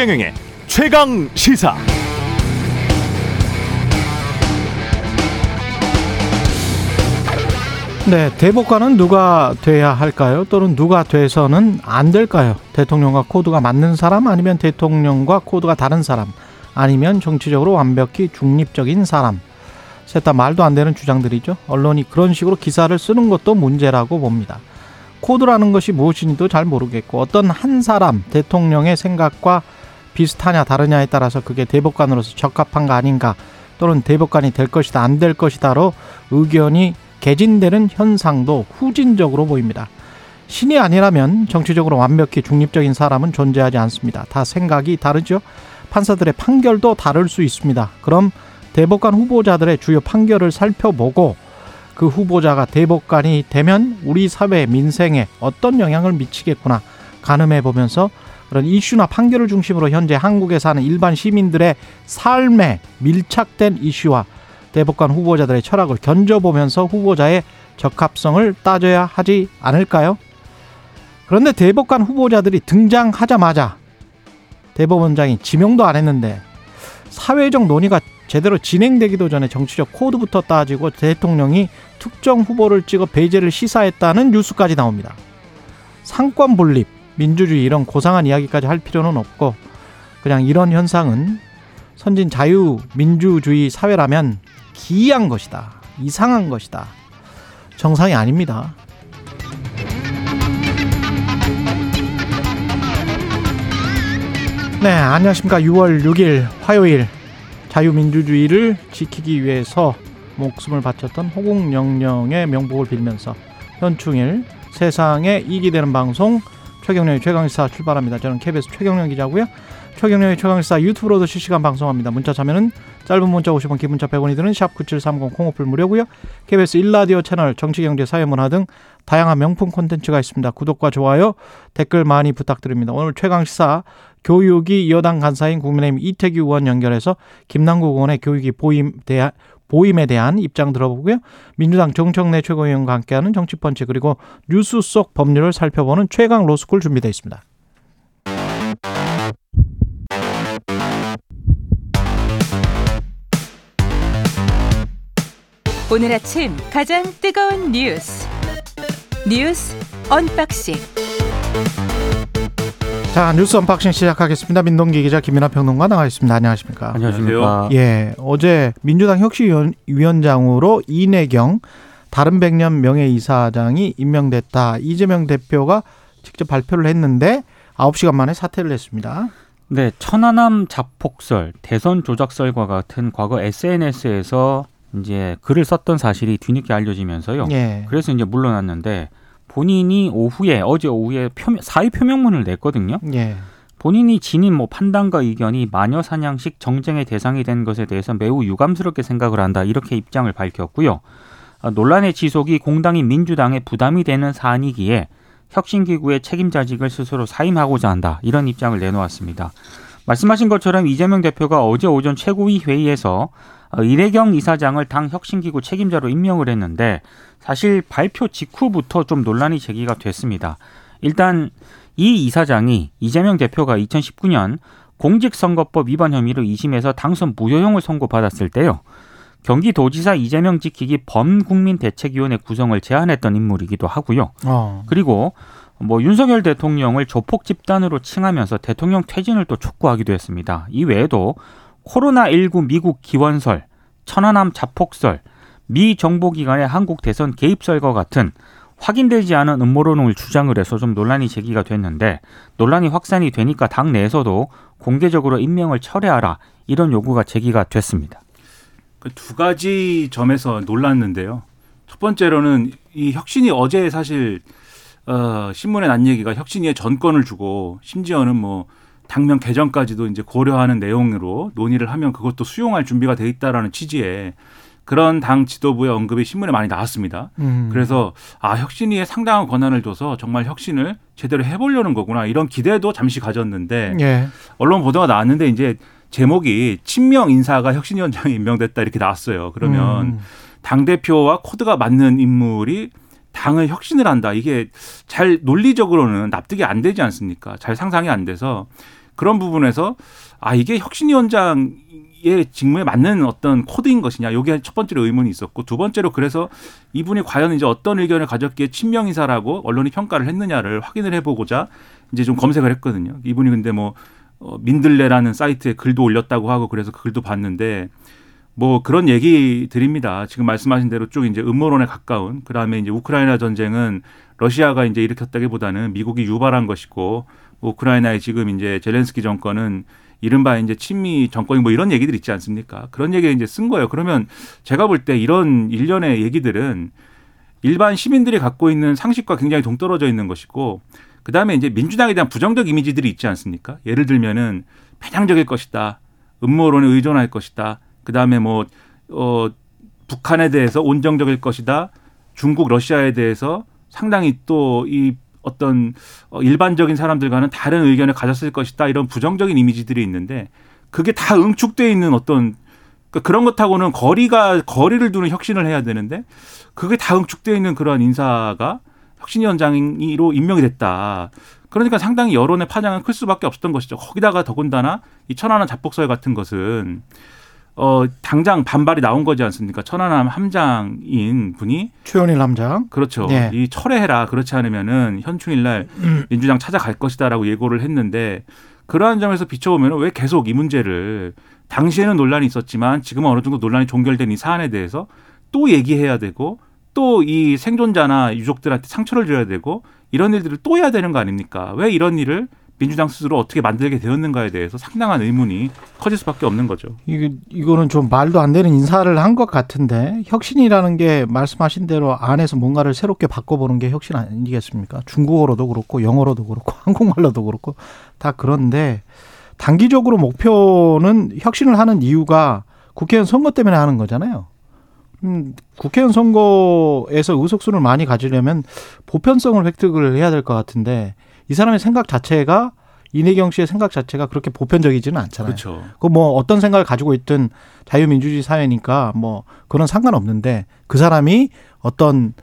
최경영의 최강 시사. 네, 대법관은 누가 돼야 할까요? 또는 누가 돼서는 안 될까요? 대통령과 코드가 맞는 사람 아니면 대통령과 코드가 다른 사람 아니면 정치적으로 완벽히 중립적인 사람. 셋 다 말도 안 되는 주장들이죠. 언론이 그런 식으로 기사를 쓰는 것도 문제라고 봅니다. 코드라는 것이 무엇인지도 잘 모르겠고 어떤 한 사람 대통령의 생각과 비슷하냐 다르냐에 따라서 그게 대법관으로서 적합한가 아닌가 또는 대법관이 될 것이다 안 될 것이다로 의견이 개진되는 현상도 후진적으로 보입니다. 신이 아니라면 정치적으로 완벽히 중립적인 사람은 존재하지 않습니다. 다 생각이 다르죠. 판사들의 판결도 다를 수 있습니다. 그럼 대법관 후보자들의 주요 판결을 살펴보고 그 후보자가 대법관이 되면 우리 사회 민생에 어떤 영향을 미치겠구나 가늠해 보면서 그런 이슈나 판결을 중심으로 현재 한국에 사는 일반 시민들의 삶에 밀착된 이슈와 대법관 후보자들의 철학을 견져보면서 후보자의 적합성을 따져야 하지 않을까요? 그런데 대법관 후보자들이 등장하자마자 대법원장이 지명도 안 했는데 사회적 논의가 제대로 진행되기도 전에 정치적 코드부터 따지고 대통령이 특정 후보를 찍어 배제를 시사했다는 뉴스까지 나옵니다. 삼권 분립, 민주주의 이런 고상한 이야기까지 할 필요는 없고 그냥 이런 현상은 선진 자유민주주의 사회라면 기이한 것이다. 이상한 것이다. 정상이 아닙니다. 네, 안녕하십니까. 6월 6일 화요일 자유민주주의를 지키기 위해서 목숨을 바쳤던 호국영령의 명복을 빌면서 현충일 세상에 이익이 되는 방송 최경련의 최강시사 출발합니다. 저는 KBS 최경련 기자고요. 최경련의 최강시사 유튜브로도 실시간 방송합니다. 문자 참여는 짧은 문자 50원, 기본자 100원이 드는 샵 9730 콩오플 무료고요. KBS 1라디오 채널 정치 경제 사회 문화 등 다양한 명품 콘텐츠가 있습니다. 구독과 좋아요, 댓글 많이 부탁드립니다. 오늘 최강시사 교육이 여당 간사인 국민의힘 이태규 의원 연결해서 김남국 의원의 교육이 보임 대한 보임에 대한 입장 들어보고요. 민주당 정청래 최고위원과 함께하는 정치펀치 그리고 뉴스 속 법률을 살펴보는 최강 로스쿨 준비되어 있습니다. 오늘 아침 가장 뜨거운 뉴스 뉴스 언박싱 자 뉴스 언박싱 시작하겠습니다. 민동기 기자 김민하 평론가 나와 있습니다. 안녕하십니까? 안녕하십니까? 예, 어제 민주당 혁신위원장으로 이래경 다른 백년 명예 이사장이 임명됐다. 이재명 대표가 직접 발표를 했는데 9시간 만에 사퇴를 했습니다. 네, 천안함 자폭설, 대선 조작설과 같은 과거 SNS에서 이제 글을 썼던 사실이 뒤늦게 알려지면서요. 예. 그래서 이제 물러났는데 본인이 오후에 어제 오후에 표명, 사의 표명문을 냈거든요. 예. 본인이 지닌 뭐 판단과 의견이 마녀 사냥식 정쟁의 대상이 된 것에 대해서 매우 유감스럽게 생각을 한다 이렇게 입장을 밝혔고요. 아, 논란의 지속이 공당인 민주당에 부담이 되는 사안이기에 혁신기구의 책임자직을 스스로 사임하고자 한다 이런 입장을 내놓았습니다. 말씀하신 것처럼 이재명 대표가 어제 오전 최고위 회의에서 이래경 이사장을 당 혁신기구 책임자로 임명을 했는데 사실 발표 직후부터 좀 논란이 제기가 됐습니다. 일단 이 이사장이 이재명 대표가 2019년 공직선거법 위반 혐의로 2심에서 당선 무효형을 선고받았을 때요. 경기도지사 이재명 지키기 범국민대책위원회 구성을 제안했던 인물이기도 하고요. 어. 그리고 뭐 윤석열 대통령을 조폭 집단으로 칭하면서 대통령 퇴진을 또 촉구하기도 했습니다. 이 외에도 코로나19 미국 기원설, 천안함 자폭설, 미 정보기관의 한국 대선 개입설과 같은 확인되지 않은 음모론을 주장을 해서 좀 논란이 제기가 됐는데 논란이 확산이 되니까 당 내에서도 공개적으로 임명을 철회하라 이런 요구가 제기가 됐습니다. 그 두 가지 점에서 놀랐는데요. 첫 번째로는 이 혁신이 어제 사실 어, 신문에 난 얘기가 혁신위에 전권을 주고 심지어는 뭐 당면 개정까지도 이제 고려하는 내용으로 논의를 하면 그것도 수용할 준비가 돼 있다라는 취지의 그런 당 지도부의 언급이 신문에 많이 나왔습니다. 음. 그래서 아 혁신위에 상당한 권한을 줘서 정말 혁신을 제대로 해보려는 거구나 이런 기대도 잠시 가졌는데 예. 언론 보도가 나왔는데 이제 제목이 친명 인사가 혁신위원장에 임명됐다 이렇게 나왔어요. 그러면 음. 당 대표와 코드가 맞는 인물이 당을 혁신을 한다. 이게 잘 논리적으로는 납득이 안 되지 않습니까? 잘 상상이 안 돼서 그런 부분에서 아 이게 혁신위원장의 직무에 맞는 어떤 코드인 것이냐 요게 첫 번째로 의문이 있었고 두 번째로 그래서 이분이 과연 이제 어떤 의견을 가졌기에 친명 인사라고 언론이 평가를 했느냐를 확인을 해보고자 이제 좀 검색을 했거든요. 이분이 근데 뭐 어, 민들레라는 사이트에 글도 올렸다고 하고 그래서 그 글도 봤는데 뭐 그런 얘기 드립니다. 지금 말씀하신 대로 쭉 이제 음모론에 가까운 그다음에 이제 우크라이나 전쟁은 러시아가 이제 일으켰다기보다는 미국이 유발한 것이고 우크라이나에 지금 이제 젤렌스키 정권은 이른바 이제 친미 정권이 뭐 이런 얘기들 있지 않습니까? 그런 얘기 이제 쓴 거예요. 그러면 제가 볼 때 이런 일련의 얘기들은 일반 시민들이 갖고 있는 상식과 굉장히 동떨어져 있는 것이고 그다음에 이제 민주당에 대한 부정적 이미지들이 있지 않습니까? 예를 들면은 편향적일 것이다. 음모론에 의존할 것이다. 그다음에 뭐 어, 북한에 대해서 온정적일 것이다. 중국, 러시아에 대해서 상당히 또 이 어떤 어, 일반적인 사람들과는 다른 의견을 가졌을 것이다. 이런 부정적인 이미지들이 있는데 그게 다 응축돼 있는 어떤 그러니까 그런 것하고는 거리가 거리를 두는 혁신을 해야 되는데 그게 다 응축돼 있는 그러한 인사가 혁신위원장으로 임명이 됐다. 그러니까 상당히 여론의 파장은 클 수밖에 없었던 것이죠. 거기다가 더군다나 이 천안함 자폭설 같은 것은 어 당장 반발이 나온 거지 않습니까? 천안함 함장인 분이 최원일 함장. 그렇죠. 네. 이 철회해라. 그렇지 않으면은 현충일 날 음. 민주당 찾아갈 것이다라고 예고를 했는데 그러한 점에서 비춰보면 왜 계속 이 문제를 당시에는 논란이 있었지만 지금은 어느 정도 논란이 종결된 이 사안에 대해서 또 얘기해야 되고 또 이 생존자나 유족들한테 상처를 줘야 되고 이런 일들을 또 해야 되는 거 아닙니까? 왜 이런 일을 민주당 스스로 어떻게 만들게 되었는가에 대해서 상당한 의문이 커질 수밖에 없는 거죠. 이거 이거는 좀 말도 안 되는 인사를 한 것 같은데 혁신이라는 게 말씀하신 대로 안에서 뭔가를 새롭게 바꿔보는 게 혁신 아니겠습니까? 중국어로도 그렇고 영어로도 그렇고 한국말로도 그렇고 다 그런데 단기적으로 목표는 혁신을 하는 이유가 국회의원 선거 때문에 하는 거잖아요. 음, 국회의원 선거에서 의석수를 많이 가지려면 보편성을 획득을 해야 될 것 같은데 이 사람의 생각 자체가 이내경 씨의 생각 자체가 그렇게 보편적이지는 않잖아요. 그렇죠. 그뭐 어떤 생각을 가지고 있든 자유민주주의 사회니까 뭐 그런 상관없는데 그 사람이 어떤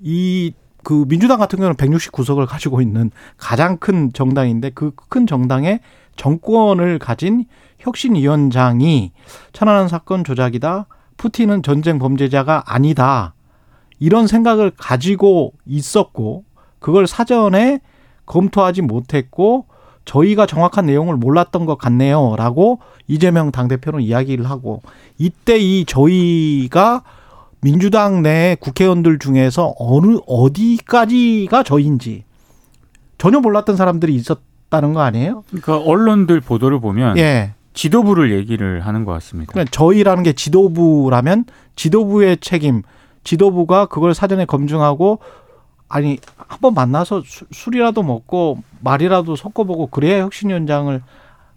이 그 민주당 같은 경우는 169석을 가지고 있는 가장 큰 정당인데 그 큰 정당의 정권을 가진 혁신위원장이 천안함 사건 조작이다. 푸틴은 전쟁 범죄자가 아니다. 이런 생각을 가지고 있었고 그걸 사전에 검토하지 못했고 저희가 정확한 내용을 몰랐던 것 같네요라고 이재명 당대표는 이야기를 하고 이때 이 저희가 민주당 내 국회의원들 중에서 어느 어디까지가 저인지 전혀 몰랐던 사람들이 있었다는 거 아니에요? 그러니까 언론들 보도를 보면 예. 지도부를 얘기를 하는 것 같습니다. 그러니까 저희라는 게 지도부라면 지도부의 책임, 지도부가 그걸 사전에 검증하고 아니 한번 만나서 수- 술이라도 먹고 말이라도 섞어보고 그래야 혁신위원장을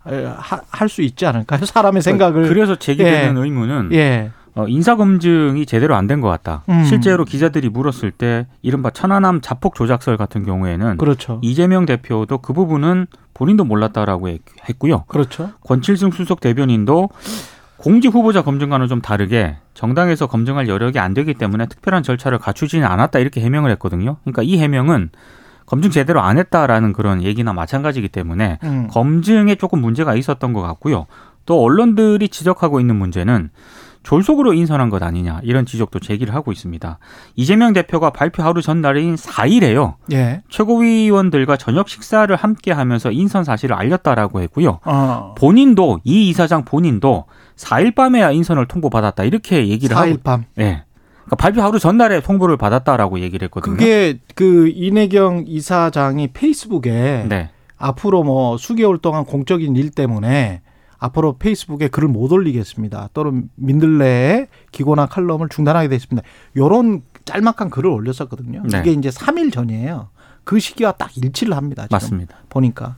할 수 있지 않을까요? 사람의 생각을 그래서 제기되는 예. 의문은 예, 어, 인사 검증이 제대로 안 된 것 같다. 음. 실제로 기자들이 물었을 때 이른바 천안함 자폭 조작설 같은 경우에는 그렇죠, 이재명 대표도 그 부분은 본인도 몰랐다라고 했- 했고요. 그렇죠. 권칠승 수석 대변인도 공직 후보자 검증과는 좀 다르게 정당에서 검증할 여력이 안 되기 때문에 특별한 절차를 갖추지는 않았다 이렇게 해명을 했거든요. 그러니까 이 해명은 검증 제대로 안 했다라는 그런 얘기나 마찬가지이기 때문에 음. 검증에 조금 문제가 있었던 것 같고요. 또 언론들이 지적하고 있는 문제는 졸속으로 인선한 것 아니냐 이런 지적도 제기를 하고 있습니다. 이재명 대표가 발표 하루 전날인 4일에요. 예, 최고위원들과 저녁 식사를 함께 하면서 인선 사실을 알렸다라고 했고요. 어, 본인도 이 이사장 본인도 4일 밤에야 인선을 통보받았다 이렇게 얘기를 하고 4일 밤. 예. 그러니까 발표 하루 전날에 통보를 받았다라고 얘기를 했거든요. 그게 그 이내경 이사장이 페이스북에 네. 앞으로 뭐 수개월 동안 공적인 일 때문에 앞으로 페이스북에 글을 못 올리겠습니다. 또는 민들레의 기고나 칼럼을 중단하게 됐습니다. 요런 짤막한 글을 올렸었거든요. 네. 이게 이제 3일 전이에요. 그 시기와 딱 일치를 합니다. 지금 맞습니다. 보니까.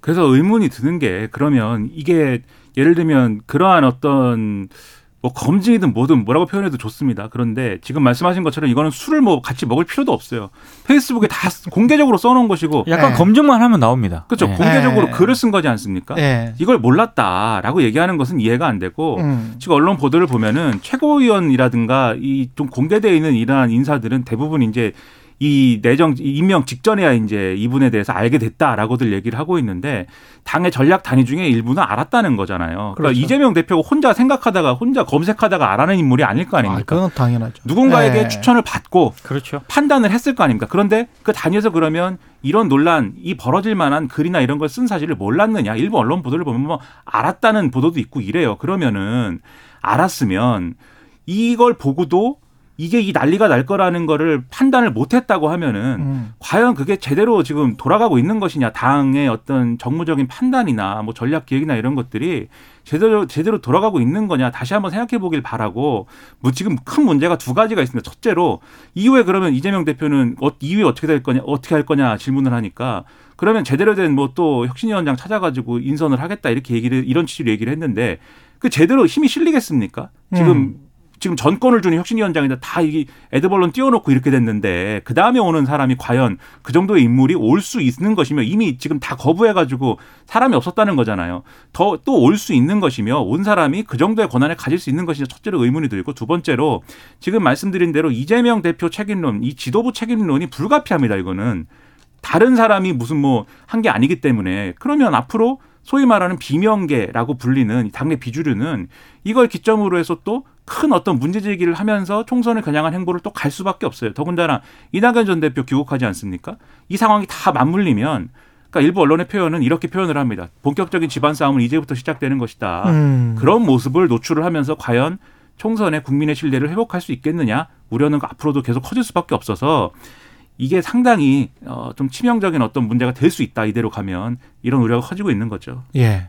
그래서 의문이 드는 게 그러면 이게 예를 들면 그러한 어떤 뭐 검증이든 뭐든 뭐라고 표현해도 좋습니다. 그런데 지금 말씀하신 것처럼 이거는 술을 뭐 같이 먹을 필요도 없어요. 페이스북에 다 공개적으로 써놓은 것이고 약간 네. 검증만 하면 나옵니다. 그렇죠. 예. 공개적으로 네. 글을 쓴 거지 않습니까? 예. 이걸 몰랐다라고 얘기하는 것은 이해가 안 되고 음. 지금 언론 보도를 보면은 최고위원이라든가 이 좀 공개되어 있는 이러한 인사들은 대부분 이제 이 내정 임명 직전에야 이제 이분에 대해서 알게 됐다라고들 얘기를 하고 있는데 당의 전략 단위 중에 일부는 알았다는 거잖아요. 그러니까 그렇죠. 이재명 대표가 혼자 생각하다가 혼자 검색하다가 알아낸 인물이 아닐 거 아, 아닙니까? 그건 당연하죠. 누군가에게 네. 추천을 받고 그렇죠. 판단을 했을 거 아닙니까? 그런데 그 단위에서 그러면 이런 논란, 이 벌어질 만한 글이나 이런 걸 쓴 사실을 몰랐느냐? 일부 언론 보도를 보면 뭐 알았다는 보도도 있고 이래요. 그러면은 알았으면 이걸 보고도 이게 이 난리가 날 거라는 거를 판단을 못 했다고 하면은 음. 과연 그게 제대로 지금 돌아가고 있는 것이냐 당의 어떤 정무적인 판단이나 뭐 전략 기획이나 이런 것들이 제대로 제대로 돌아가고 있는 거냐 다시 한번 생각해 보길 바라고 뭐 지금 큰 문제가 두 가지가 있습니다. 첫째로 이후에 그러면 이재명 대표는 어, 이후에 어떻게 될 거냐 어떻게 할 거냐 질문을 하니까 그러면 제대로 된 뭐 또 혁신위원장 찾아가지고 인선을 하겠다 이렇게 얘기를 이런 취지로 얘기를 했는데 그 제대로 힘이 실리겠습니까? 지금 음. 지금 전권을 주는 혁신위원장인데 다 이게 에드벌론 띄워놓고 이렇게 됐는데 그 다음에 오는 사람이 과연 그 정도의 인물이 올 수 있는 것이며 이미 지금 다 거부해가지고 사람이 없었다는 거잖아요. 더 또 올 수 있는 것이며 온 사람이 그 정도의 권한을 가질 수 있는 것이냐 첫째로 의문이 들고 두 번째로 지금 말씀드린 대로 이재명 대표 책임론, 이 지도부 책임론이 불가피합니다. 이거는 다른 사람이 무슨 뭐 한 게 아니기 때문에 그러면 앞으로 소위 말하는 비명계라고 불리는 당내 비주류는 이걸 기점으로 해서 또 큰 어떤 문제 제기를 하면서 총선을 겨냥한 행보를 또 갈 수밖에 없어요. 더군다나 이낙연 전 대표 귀국하지 않습니까? 이 상황이 다 맞물리면 그러니까 일부 언론의 표현은 이렇게 표현을 합니다. 본격적인 집안 싸움은 이제부터 시작되는 것이다. 음. 그런 모습을 노출을 하면서 과연 총선에 국민의 신뢰를 회복할 수 있겠느냐 우려는 앞으로도 계속 커질 수밖에 없어서 이게 상당히 어, 좀 치명적인 어떤 문제가 될 수 있다 이대로 가면 이런 우려가 커지고 있는 거죠. 예.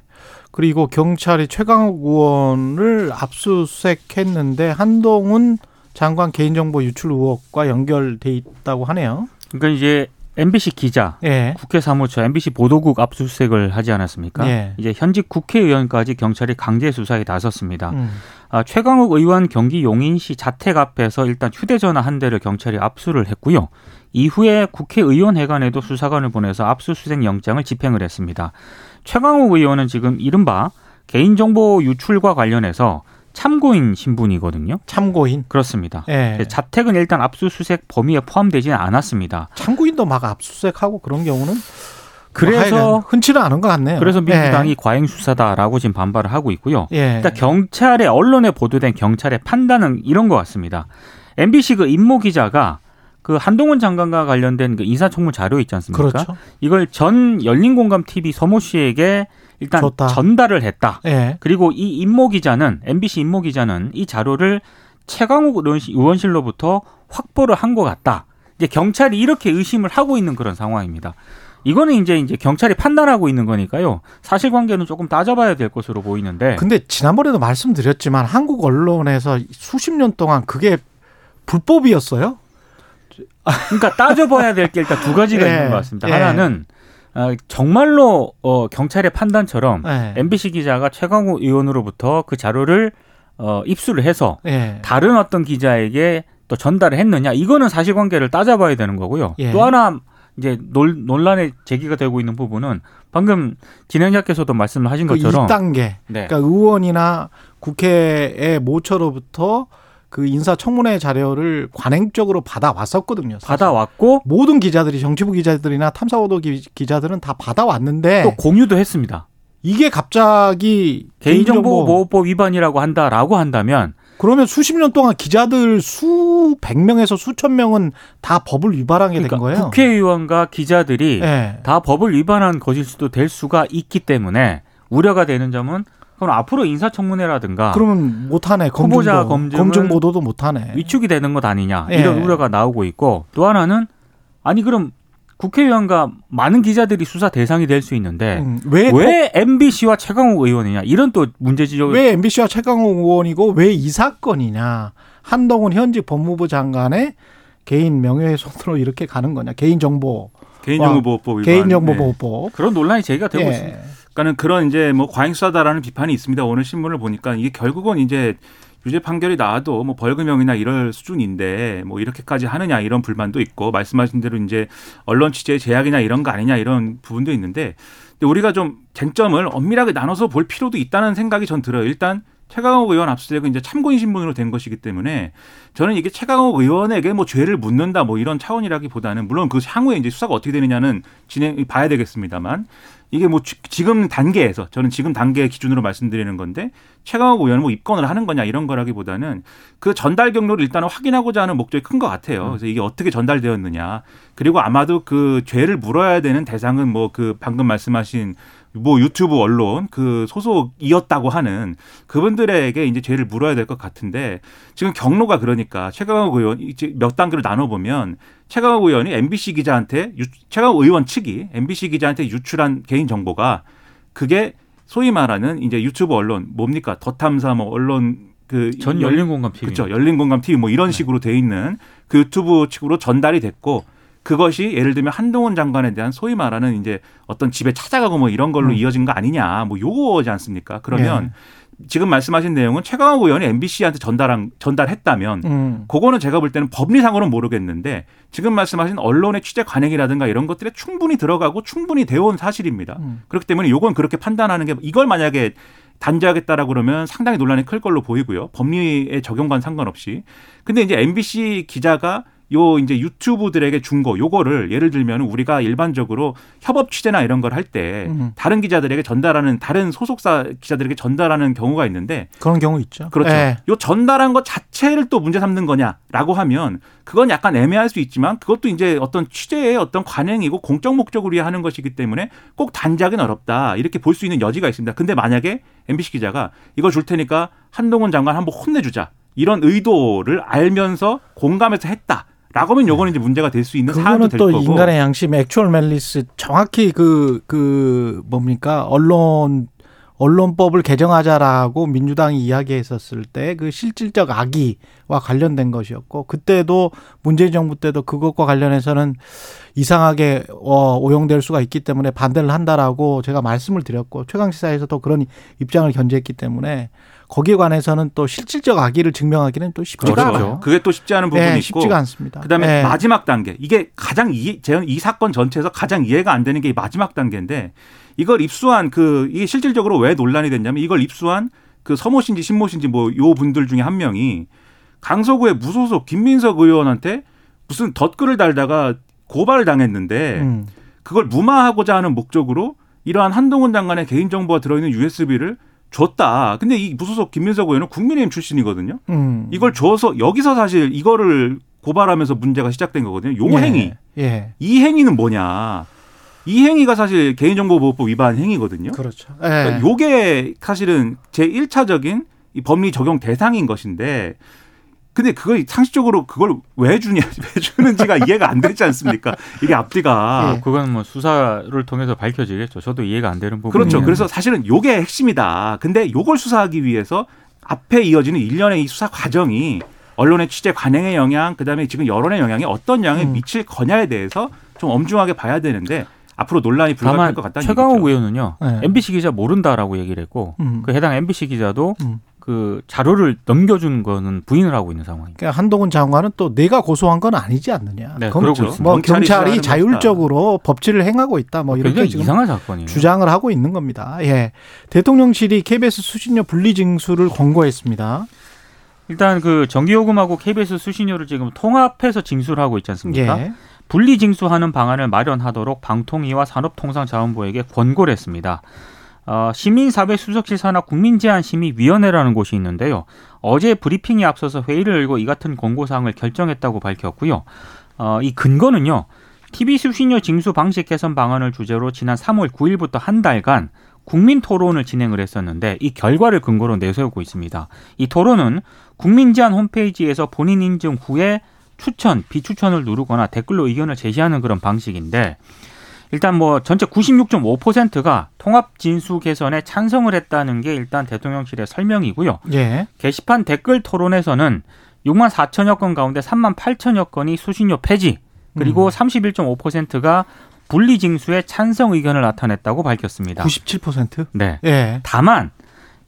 그리고 경찰이 최강욱 의원을 압수수색했는데 한동훈 장관 개인정보 유출 의혹과 연결돼 있다고 하네요. 그러니까 이제 MBC 기자, 예. 국회 사무처, MBC 보도국 압수수색을 하지 않았습니까? 예. 이제 현직 국회의원까지 경찰이 강제 수사에 나섰습니다. 음. 아, 최강욱 의원 경기 용인시 자택 앞에서 일단 휴대전화 한 대를 경찰이 압수를 했고요. 이후에 국회의원회관에도 수사관을 보내서 압수수색 영장을 집행을 했습니다. 최강욱 의원은 지금 이른바 개인정보 유출과 관련해서 참고인 신분이거든요. 참고인. 그렇습니다. 예. 자택은 일단 압수수색 범위에 포함되지는 않았습니다. 참고인도 막 압수수색하고 그런 경우는 그래서 하여간 흔치는 않은 것 같네요. 그래서 민주당이 예. 과잉 수사다라고 지금 반발을 하고 있고요. 예. 일단 경찰의 언론에 보도된 경찰의 판단은 이런 것 같습니다. MBC 그 임모 기자가 그 한동훈 장관과 관련된 그 인사청문 자료 있지 않습니까? 그렇죠. 이걸 전 열린공감 TV 서모 씨에게 일단 줬다. 전달을 했다. 예. 그리고 이 임모 기자는 MBC 임모 기자는 이 자료를 최강욱 의원실- 의원실로부터 확보를 한 것 같다. 이제 경찰이 이렇게 의심을 하고 있는 그런 상황입니다. 이거는 이제 이제 경찰이 판단하고 있는 거니까요. 사실관계는 조금 따져봐야 될 것으로 보이는데. 근데 지난번에도 말씀드렸지만 한국 언론에서 수십 년 동안 그게 불법이었어요. 그러니까 따져봐야 될 게 일단 두 가지가 예, 있는 것 같습니다. 예. 하나는 어, 정말로 어, 경찰의 판단처럼 예. MBC 기자가 최강욱 의원으로부터 그 자료를 어, 입수를 해서 예. 다른 어떤 기자에게 또 전달을 했느냐 이거는 사실관계를 따져봐야 되는 거고요. 예. 또 하나 이제 논, 논란의 제기가 되고 있는 부분은 방금 진행자께서도 말씀을 하신 그 것처럼 2단계. 네. 그러니까 의원이나 국회의 모처로부터 그 인사청문회 자료를 관행적으로 받아왔었거든요. 사실. 받아왔고 모든 기자들이 정치부 기자들이나 탐사보도 기, 기자들은 다 받아왔는데 또 공유도 했습니다. 이게 갑자기 개인정보보호법 위반이라고 한다라고 한다면 그러면 수십 년 동안 기자들 수백 명에서 수천 명은 다 법을 위반하게 그러니까 된 거예요. 국회의원과 기자들이 예. 다 법을 위반한 것일 수도 될 수가 있기 때문에 우려가 되는 점은 그럼 앞으로 인사청문회라든가 그러면 못하네. 후보자 검증도. 검증은 검증 보도도 못하네. 위축이 되는 것 아니냐 예. 이런 우려가 나오고 있고 또 하나는 아니 그럼 국회의원과 많은 기자들이 수사 대상이 될 수 있는데 음, 왜, 왜 MBC와 최강욱 의원이냐 이런 또 문제 지적 왜 MBC와 최강욱 의원이고 왜 이 사건이냐? 한동훈 현직 법무부 장관의 개인 명예훼손으로 이렇게 가는 거냐? 개인 정보, 개인정보보호법 위반. 네. 개인정보보호법. 그런 논란이 제기가 되고 예. 있습니다. 그러니까는 그런 이제 뭐 과잉수사다라는 비판이 있습니다. 오늘 신문을 보니까 이게 결국은 이제 유죄 판결이 나와도 뭐 벌금형이나 이럴 수준인데 뭐 이렇게까지 하느냐 이런 불만도 있고 말씀하신 대로 이제 언론 취재의 제약이나 이런 거 아니냐 이런 부분도 있는데 우리가 좀 쟁점을 엄밀하게 나눠서 볼 필요도 있다는 생각이 전 들어요. 일단 최강욱 의원 압수수색은 이제 참고인 신분으로 된 것이기 때문에 저는 이게 최강욱 의원에게 뭐 죄를 묻는다 뭐 이런 차원이라기보다는 물론 그 향후에 이제 수사가 어떻게 되느냐는 진행 봐야 되겠습니다만 이게 뭐 지금 단계에서 저는 지금 단계 기준으로 말씀드리는 건데 최강욱 의원은 뭐 입건을 하는 거냐 이런 거라기보다는 그 전달 경로를 일단은 확인하고자 하는 목적이 큰 것 같아요. 그래서 이게 어떻게 전달되었느냐 그리고 아마도 그 죄를 물어야 되는 대상은 뭐 그 방금 말씀하신 뭐 유튜브 언론 그 소속이었다고 하는 그분들에게 이제 죄를 물어야 될 것 같은데 지금 경로가 그러니까 최강욱 의원 이제 몇 단계를 나눠 보면 최강욱 의원이 MBC 기자한테 유, 최강욱 의원 측이 MBC 기자한테 유출한 개인 정보가 그게 소위 말하는 이제 유튜브 언론 뭡니까? 더 탐사 뭐 언론 그전 열린 공감 TV 그렇죠 열린 공감 TV 뭐 이런 식으로 돼 있는 그 유튜브 측으로 전달이 됐고 그것이 예를 들면 한동훈 장관에 대한 소위 말하는 이제 어떤 집에 찾아가고 뭐 이런 걸로 음. 이어진 거 아니냐 뭐 요거지 않습니까? 그러면 네. 지금 말씀하신 내용은 최강욱 의원이 MBC한테 전달한 전달했다면 음. 그거는 제가 볼 때는 법리상으로는 모르겠는데 지금 말씀하신 언론의 취재 관행이라든가 이런 것들에 충분히 들어가고 충분히 되어 온 사실입니다. 음. 그렇기 때문에 요건 그렇게 판단하는 게 이걸 만약에 단죄하겠다라 그러면 상당히 논란이 클 걸로 보이고요. 법리의 적용과는 상관없이. 근데 이제 MBC 기자가 요 이제 유튜브들에게 준 거 요거를 예를 들면 우리가 일반적으로 협업 취재나 이런 걸 할때 음. 다른 기자들에게 전달하는 다른 소속사 기자들에게 전달하는 경우가 있는데 그런 경우 있죠. 그렇죠. 네. 요 전달한 것 자체를 또 문제 삼는 거냐라고 하면 그건 약간 애매할 수 있지만 그것도 이제 어떤 취재의 어떤 관행이고 공적 목적을 위해 하는 것이기 때문에 꼭 단작은 어렵다 이렇게 볼 수 있는 여지가 있습니다. 근데 만약에 MBC 기자가 이거 줄 테니까 한동훈 장관 한번 혼내주자 이런 의도를 알면서 공감해서 했다. 라고 하면 요거는 이제 문제가 될 수 있는 사안도 될 또 거고. 인간의 양심, 액츄얼 멜리스 정확히 그, 그 뭡니까 언론 언론법을 개정하자라고 민주당이 이야기했었을 때 그 실질적 악의와 관련된 것이었고 그때도 문재인 정부 때도 그것과 관련해서는 이상하게 어, 오용될 수가 있기 때문에 반대를 한다라고 제가 말씀을 드렸고 최강 시사에서도 그런 입장을 견제했기 때문에 거기에 관해서는 또 실질적 악의를 증명하기는 또 쉽지가 그렇죠. 않아요. 그게 또 쉽지 않은 부분이 네, 있고 쉽지가 않습니다. 그다음에 네. 마지막 단계 이게 가장 제가 이 사건 전체에서 가장 이해가 안 되는 게 마지막 단계인데 이걸 입수한 그 이게 실질적으로 왜 논란이 됐냐면 이걸 입수한 그 서모신지 신모신지 뭐 요 분들 중에 한 명이 강서구의 무소속 김민석 의원한테 무슨 덧글을 달다가 고발을 당했는데 음. 그걸 무마하고자 하는 목적으로 이러한 한동훈 장관의 개인정보가 들어있는 USB를 줬다. 근데 이 무소속 김민석 의원은 국민의힘 출신이거든요. 음. 이걸 줘서 여기서 사실 이거를 고발하면서 문제가 시작된 거거든요. 요 예. 행위. 예. 이 행위는 뭐냐. 이 행위가 사실 개인정보보호법 위반 행위거든요. 그렇죠. 예. 그러니까 요게 사실은 제 1차적인 이 법리 적용 대상인 것인데 근데 그걸 상식적으로 그걸 왜 주냐, 왜 주는지가 이해가 안 되지 않습니까? 이게 앞뒤가. 네. 그건 뭐 수사를 통해서 밝혀지겠죠. 저도 이해가 안 되는 부분. 그렇죠. 그래서 사실은 요게 핵심이다. 근데 요걸 수사하기 위해서 앞에 이어지는 일련의 이 수사 과정이 언론의 취재 관행의 영향, 그다음에 지금 여론의 영향이 어떤 영향을 음. 미칠 거냐에 대해서 좀 엄중하게 봐야 되는데 앞으로 논란이 불가피할 것 같다는 최강욱 의원은요. 네. MBC 기자 모른다라고 얘기를 했고 음. 그 해당 MBC 기자도 음. 그 자료를 넘겨준 거는 부인을 하고 있는 상황입니다. 그러니까 한동훈 장관은 또 내가 고소한 건 아니지 않느냐. 네, 그렇죠. 뭐 경찰이 자율적으로 법치를 행하고 있다. 뭐 이렇게 지금 이상한 사건이에요. 주장을 하고 있는 겁니다. 예, 대통령실이 KBS 수신료 분리 징수를 권고했습니다. 일단 그 전기요금하고 KBS 수신료를 지금 통합해서 징수를 하고 있지 않습니까? 예. 분리 징수하는 방안을 마련하도록 방통위와 산업통상자원부에게 권고를 했습니다. 어, 시민사회수석실 산하 국민제한심의위원회라는 곳이 있는데요. 어제 브리핑이 앞서서 회의를 열고 이 같은 권고사항을 결정했다고 밝혔고요. 어, 이 근거는요. TV 수신료 징수 방식 개선 방안을 주제로 지난 3월 9일부터 한 달간 국민 토론을 진행을 했었는데 이 결과를 근거로 내세우고 있습니다. 이 토론은 국민제한 홈페이지에서 본인 인증 후에 추천, 비추천을 누르거나 댓글로 의견을 제시하는 그런 방식인데 일단 뭐 전체 96.5%가 통합 진수 개선에 찬성을 했다는 게 일단 대통령실의 설명이고요. 예. 게시판 댓글 토론에서는 6만 4천여 건 가운데 3만 8천여 건이 수신료 폐지 그리고 음. 31.5%가 분리 징수에 찬성 의견을 나타냈다고 밝혔습니다. 97%? 네. 예. 다만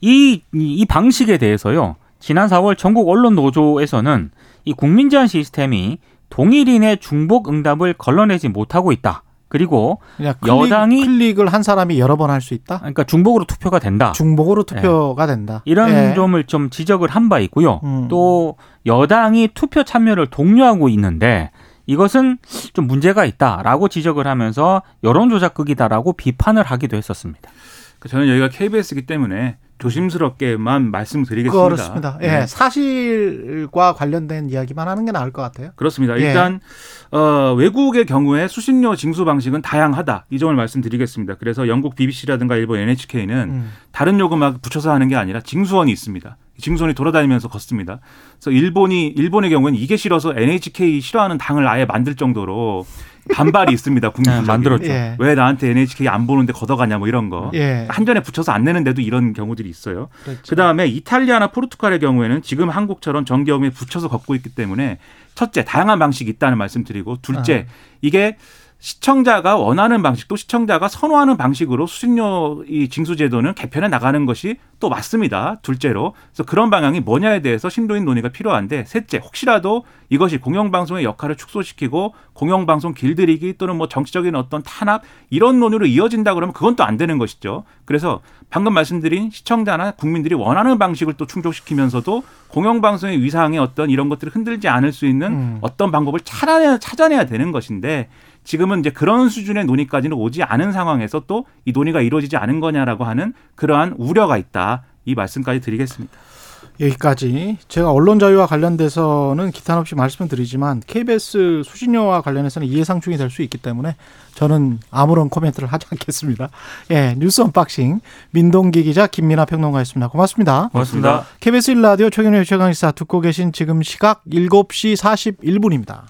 이, 이 방식에 대해서요. 지난 4월 전국 언론 노조에서는 이 국민 제한 시스템이 동일인의 중복 응답을 걸러내지 못하고 있다. 그리고 클릭, 여당이- 클릭을 한 사람이 여러 번 할 수 있다. 그러니까 중복으로 투표가 된다. 중복으로 투표가 된다. 이런 예. 점을 좀 지적을 한 바 있고요. 음. 또 여당이 투표 참여를 독려하고 있는데 이것은 좀 문제가 있다라고 지적을 하면서 여론조작극이다라고 비판을 하기도 했었습니다. 그 저는 여기가 KBS이기 때문에 조심스럽게만 말씀드리겠습니다. 그렇습니다. 예, 네. 사실과 관련된 이야기만 하는 게 나을 것 같아요. 그렇습니다. 예. 일단 어, 외국의 경우에 수신료 징수 방식은 다양하다 이 점을 말씀드리겠습니다. 그래서 영국 BBC라든가 일본 NHK는 음. 다른 요금막 붙여서 하는 게 아니라 징수원이 있습니다. 징수원이 돌아다니면서 걷습니다. 그래서 일본이 일본의 경우에는 이게 싫어서 NHK 싫어하는 당을 아예 만들 정도로 반발이 있습니다. 국민적인. 네, 만들었죠. 예. 왜 나한테 NHK 안 보는데 걷어가냐 뭐 이런 거. 예. 한전에 붙여서 안 내는데도 이런 경우들이 있어요. 그렇죠. 그 다음에 이탈리아나 포르투갈의 경우에는 지금 한국처럼 전기요금에 붙여서 걷고 있기 때문에 첫째 다양한 방식이 있다는 말씀드리고 둘째 아. 이게 시청자가 원하는 방식 또 시청자가 선호하는 방식으로 수신료 이 징수 제도는 개편해 나가는 것이 또 맞습니다. 둘째로 그래서 그런 방향이 뭐냐에 대해서 심도인 논의가 필요한데 셋째 혹시라도 이것이 공영방송의 역할을 축소시키고 공영방송 길들이기 또는 뭐 정치적인 어떤 탄압 이런 논의로 이어진다 그러면 그건 또 안 되는 것이죠. 그래서 방금 말씀드린 시청자나 국민들이 원하는 방식을 또 충족시키면서도 공영방송의 위상의 어떤 이런 것들을 흔들지 않을 수 있는 음. 어떤 방법을 찾아내야, 찾아내야 되는 것인데 지금은 이제 그런 수준의 논의까지는 오지 않은 상황에서 또 이 논의가 이루어지지 않은 거냐라고 하는 그러한 우려가 있다. 이 말씀까지 드리겠습니다. 여기까지 제가 언론 자유와 관련돼서는 기탄 없이 말씀을 드리지만 KBS 수신료와 관련해서는 이해상충이 될 수 있기 때문에 저는 아무런 코멘트를 하지 않겠습니다. 예, 뉴스 언박싱 민동기 기자 김민하 평론가였습니다. 고맙습니다. 고맙습니다. KBS 1라디오 최경영 최강시사 듣고 계신 지금 시각 7시 41분입니다.